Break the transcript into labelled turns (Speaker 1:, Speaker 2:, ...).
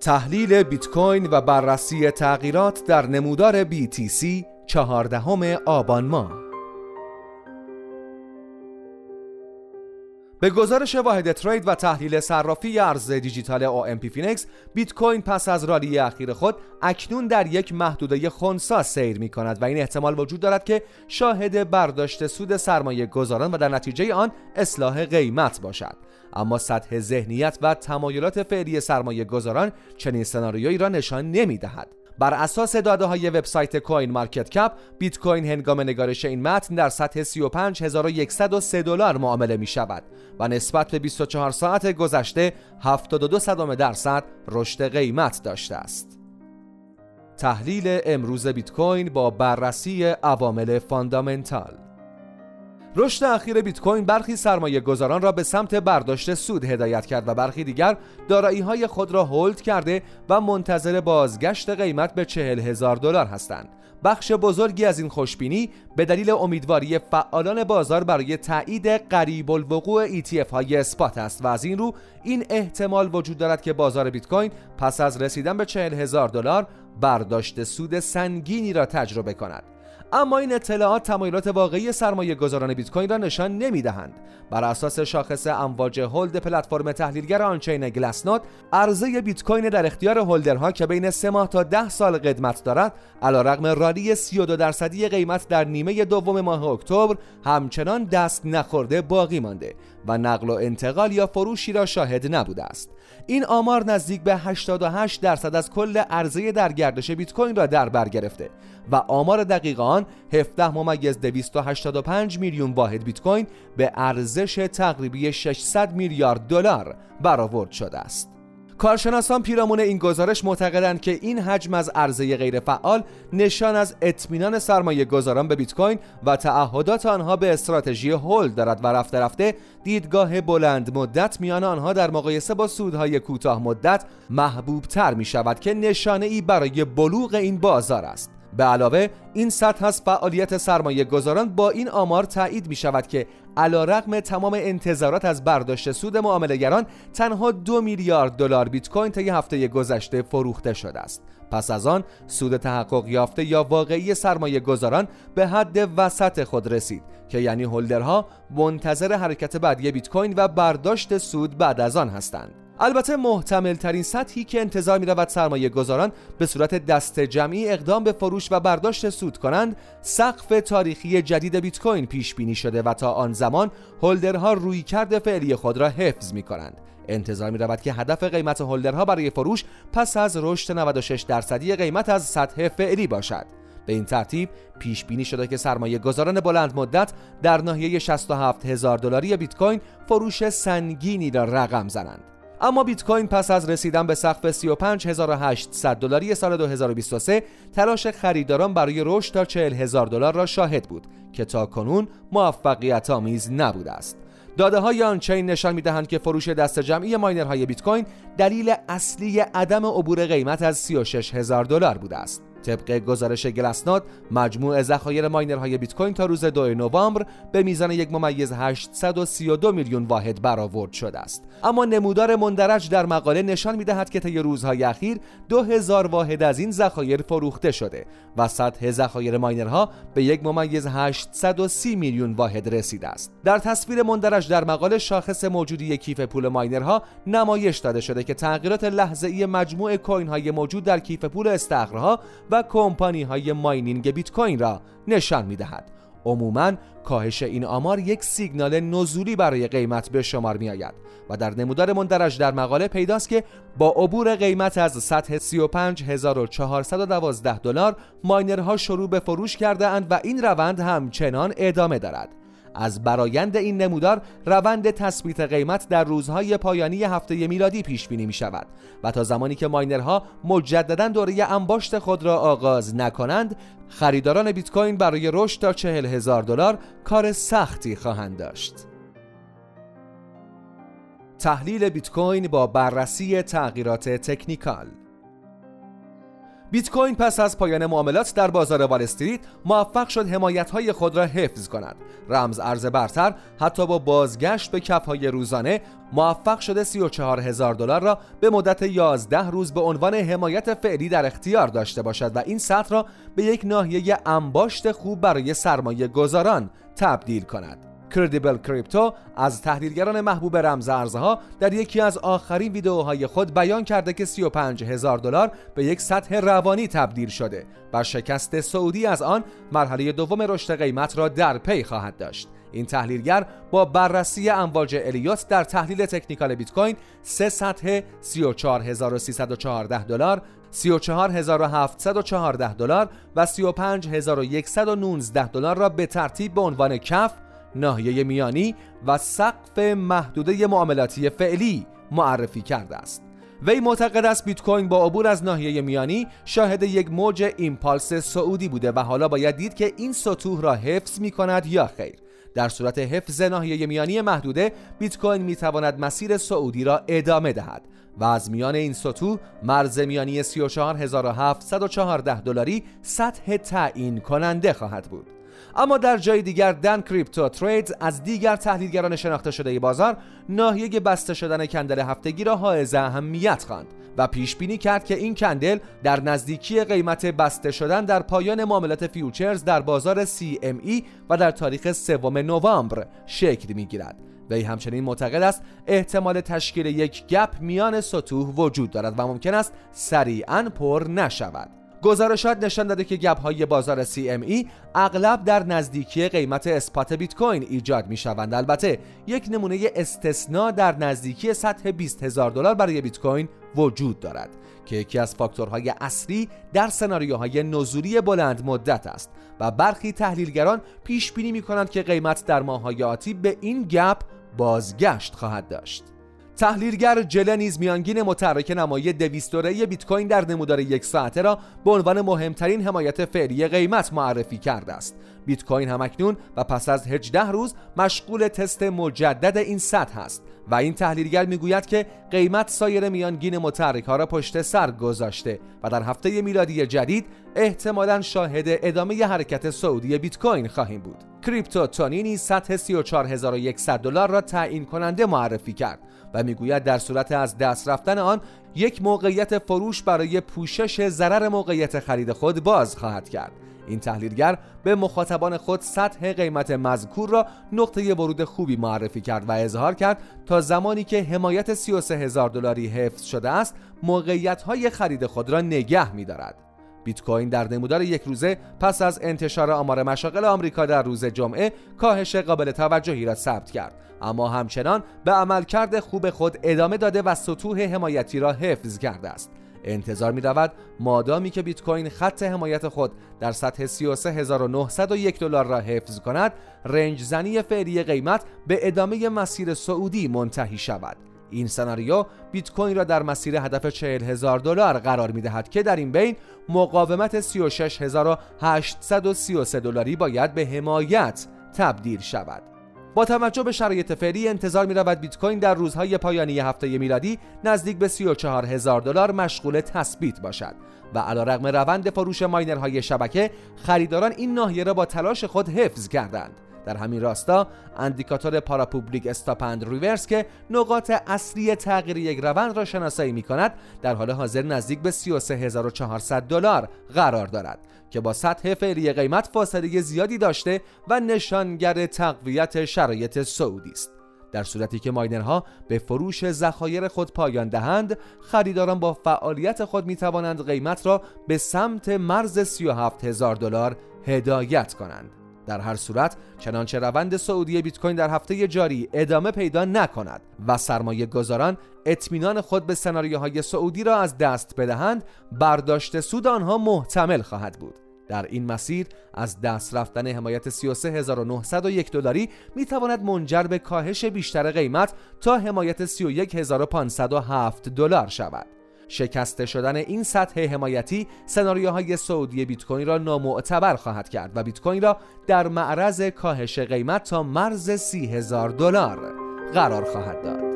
Speaker 1: تحلیل بیت کوین و بررسی تغییرات در نمودار BTC چهاردهم آبان ماه. به گزارش واحد trade و تحلیل صرافی ارز دیجیتال OMPFinex بیت کوین پس از rally اخیر خود اکنون در یک محدوده خونسا سیر می کند و این احتمال وجود دارد که شاهد برداشت سود سرمایه گذاران و در نتیجه آن اصلاح قیمت باشد. اما سطح ذهنیت و تمایلات فعلی سرمایه گذاران چنین سناریویی را نشان نمی دهد بر اساس داده های وبسایت کوین مارکت کپ بیت کوین هنگام نگارش این متن در سطح 35103 دلار معامله می شود و نسبت به 24 ساعت گذشته 72 صدم درصد رشد قیمت داشته است. تحلیل امروز بیت کوین با بررسی عوامل fundamental رشد اخیر بیت کوین برخی سرمایه گذاران را به سمت برداشت سود هدایت کرد و برخی دیگر دارایی های خود را هولد کرده و منتظر بازگشت قیمت به چهل هزار دلار هستند. بخش بزرگی از این خوشبینی به دلیل امیدواری فعالان بازار برای تایید قریب الوقوع ETF های اسپات است و از این رو این احتمال وجود دارد که بازار بیت کوین پس از رسیدن به چهل هزار دلار برداشت سود سنگینی را تجربه کند. اما این اطلاعات تمایلات واقعی سرمایه گذاران بیت کوین را نشان نمی دهند. بر اساس شاخص امواج هولد پلتفرم تحلیلگر آنچین گلسنات عرضه بیت کوین در اختیار هولدرها که بین 3 ماه تا 10 سال قدمت دارد علیرغم رالی 32 درصدی قیمت در نیمه دوم ماه اکتبر همچنان دست نخورده باقی مانده و نقل و انتقال یا فروشی را شاهد نبوده است این آمار نزدیک به 88 درصد از کل عرضه در گردش بیت کوین را در بر گرفته و آمار دقیق آن 17 ممیز 285 میلیون واحد بیت کوین به ارزش تقریبی 600 میلیارد دلار برآورد شده است. کارشناسان پیرامون این گزارش معتقدند که این حجم از عرضه غیرفعال نشان از اطمینان سرمایه گذاران به بیت کوین و تعهدات آنها به استراتژی هولد دارد و رفته رفته دیدگاه بلند مدت میان آنها در مقایسه با سودهای کوتاه مدت محبوب تر می شود که نشانه ای برای بلوغ این بازار است. به علاوه این سطح از فعالیت سرمایه گذاران با این آمار تایید می شود که علا رقم تمام انتظارات از برداشت سود معاملهگران تنها دو میلیارد دلار بیت کوین طی هفته گذشته فروخته شده است. پس از آن سود تحقق یافته یا واقعی سرمایه گذاران به حد وسط خود رسید که یعنی هولدرها منتظر حرکت بعدی بیت کوین و برداشت سود بعد از آن هستند. البته محتمل ترین سطحی که انتظار می رود سرمایه گذاران به صورت دست جمعی اقدام به فروش و برداشت سود کنند سقف تاریخی جدید بیت کوین پیش بینی شده و تا آن زمان هولدرها روی کرد فعلی خود را حفظ می کنند انتظار می رود که هدف قیمت هولدرها برای فروش پس از رشد 96 درصدی قیمت از سطح فعلی باشد. به این ترتیب پیش بینی شده که سرمایه گذاران بلند مدت در ناحیه 67 هزار دلاری بیت کوین فروش سنگینی را رقم زنند. اما بیت کوین پس از رسیدن به سقف 35800 دلاری سال 2023 تلاش خریداران برای رشد تا 40000 دلار را شاهد بود که تا کنون موفقیت آمیز نبوده است. داده های آنچین نشان می دهند که فروش دست جمعی ماینرهای بیت کوین دلیل اصلی عدم عبور قیمت از 36000 دلار بوده است. طبق گزارش گلسنات مجموع ذخایر ماینرهای بیت کوین تا روز 2 نوامبر به میزان یک ممیز 832 میلیون واحد برآورد شده است. اما نمودار مندرج در مقاله نشان می‌دهد که طی روزهای اخیر 2000 واحد از این ذخایر فروخته شده و سطح ذخایر ماینرها به یک ممیز 830 میلیون واحد رسیده است. در تصویر مندرج در مقاله شاخص موجودی کیف پول ماینرها نمایش داده شده که تغییرات لحظه‌ای مجموع کوین های موجود در کیف پول استخرها و کمپانی های ماینینگ بیت کوین را نشان می دهد. عموما کاهش این آمار یک سیگنال نزولی برای قیمت به شمار می آید و در نمودار مندرج در مقاله پیداست که با عبور قیمت از سطح 35412 دلار ماینرها شروع به فروش کرده اند و این روند همچنان ادامه دارد از برایند این نمودار روند تثبیت قیمت در روزهای پایانی هفته میلادی پیش بینی می شود و تا زمانی که ماینرها مجددا دوره انباشت خود را آغاز نکنند خریداران بیت کوین برای رشد تا چهل هزار دلار کار سختی خواهند داشت. تحلیل بیت کوین با بررسی تغییرات تکنیکال بیت کوین پس از پایان معاملات در بازار وال استریت موفق شد حمایت های خود را حفظ کند. رمز ارز برتر حتی با بازگشت به کف های روزانه موفق شده 34 هزار دلار را به مدت 11 روز به عنوان حمایت فعلی در اختیار داشته باشد و این سطح را به یک ناحیه انباشت خوب برای سرمایه گذاران تبدیل کند. کردیبل کریپتو از تحلیلگران محبوب رمز ارزها در یکی از آخرین ویدیوهای خود بیان کرده که 35 هزار دلار به یک سطح روانی تبدیل شده و شکست سعودی از آن مرحله دوم رشد قیمت را در پی خواهد داشت. این تحلیلگر با بررسی امواج الیوت در تحلیل تکنیکال بیت کوین سه سطح 34314 دلار 34714 دلار و 35119 دلار را به ترتیب به عنوان کف ناحیه میانی و سقف محدوده معاملاتی فعلی معرفی کرده است. وی معتقد است بیت کوین با عبور از ناحیه میانی شاهد یک موج ایمپالس سعودی بوده و حالا باید دید که این سطوح را حفظ می کند یا خیر. در صورت حفظ ناحیه میانی محدوده بیت کوین می تواند مسیر سعودی را ادامه دهد و از میان این سطوح مرز میانی 34714 دلاری سطح تعیین کننده خواهد بود. اما در جای دیگر دن کریپتو ترید از دیگر تحلیلگران شناخته شده بازار ناحیه بسته شدن کندل هفتگی را حائز اهمیت خواند و پیش بینی کرد که این کندل در نزدیکی قیمت بسته شدن در پایان معاملات فیوچرز در بازار CME و در تاریخ سوم نوامبر شکل می‌گیرد وی همچنین معتقد است احتمال تشکیل یک گپ میان سطوح وجود دارد و ممکن است سریعا پر نشود. گزارشات نشان داده که گپ های بازار CME اغلب در نزدیکی قیمت اسپات بیت کوین ایجاد می شوند البته یک نمونه استثنا در نزدیکی سطح 20 هزار دلار برای بیت کوین وجود دارد که یکی از فاکتورهای اصلی در سناریوهای نزولی بلند مدت است و برخی تحلیلگران پیش بینی می کنند که قیمت در ماههای آتی به این گپ بازگشت خواهد داشت. تحلیلگر جله نیز میانگین متحرک نمایی 200 بیت کوین در نمودار یک ساعته را به عنوان مهمترین حمایت فعلی قیمت معرفی کرده است. بیت کوین همکنون و پس از 18 روز مشغول تست مجدد این سطح است. و این تحلیلگر می‌گوید که قیمت سایر میانگین متحرک ها را پشت سر گذاشته و در هفته میلادی جدید احتمالا شاهد ادامه حرکت سعودی بیت کوین خواهیم بود. کریپتو تونینی سطح 34100 دلار را تعیین کننده معرفی کرد و می‌گوید در صورت از دست رفتن آن یک موقعیت فروش برای پوشش ضرر موقعیت خرید خود باز خواهد کرد. این تحلیلگر به مخاطبان خود سطح قیمت مذکور را نقطه ورود خوبی معرفی کرد و اظهار کرد تا زمانی که حمایت 33 هزار دلاری حفظ شده است موقعیت های خرید خود را نگه می دارد. بیت کوین در نمودار یک روزه پس از انتشار آمار مشاغل آمریکا در روز جمعه کاهش قابل توجهی را ثبت کرد اما همچنان به عملکرد خوب خود ادامه داده و سطوح حمایتی را حفظ کرده است انتظار می رود مادامی که بیت کوین خط حمایت خود در سطح 33901 دلار را حفظ کند رنج زنی فعلی قیمت به ادامه مسیر سعودی منتهی شود. این سناریو بیت کوین را در مسیر هدف 40 هزار دلار قرار می دهد که در این بین مقاومت 36833 دلاری باید به حمایت تبدیل شود. با توجه به شرایط فعلی انتظار می رود بیت کوین در روزهای پایانی هفته میلادی نزدیک به 34 هزار دلار مشغول تثبیت باشد و علیرغم روند فروش ماینرهای شبکه خریداران این ناحیه را با تلاش خود حفظ کردند. در همین راستا اندیکاتور پاراپوبلیک استاپند ریورس که نقاط اصلی تغییر یک روند را شناسایی می کند در حال حاضر نزدیک به 33400 دلار قرار دارد که با سطح فعلی قیمت فاصله زیادی داشته و نشانگر تقویت شرایط سعودی است. در صورتی که ماینرها به فروش ذخایر خود پایان دهند خریداران با فعالیت خود می توانند قیمت را به سمت مرز 37 هزار دلار هدایت کنند. در هر صورت چنانچه روند سعودی بیت کوین در هفته جاری ادامه پیدا نکند و سرمایه گذاران اطمینان خود به سناریوهای سعودی را از دست بدهند برداشت سود آنها محتمل خواهد بود. در این مسیر از دست رفتن حمایت 33901 دلاری می تواند منجر به کاهش بیشتر قیمت تا حمایت 31507 دلار شود. شکسته شدن این سطح حمایتی سناریوهای سعودی بیت کوین را نامعتبر خواهد کرد و بیت کوین را در معرض کاهش قیمت تا مرز 30000 دلار قرار خواهد داد.